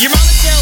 Your mama tell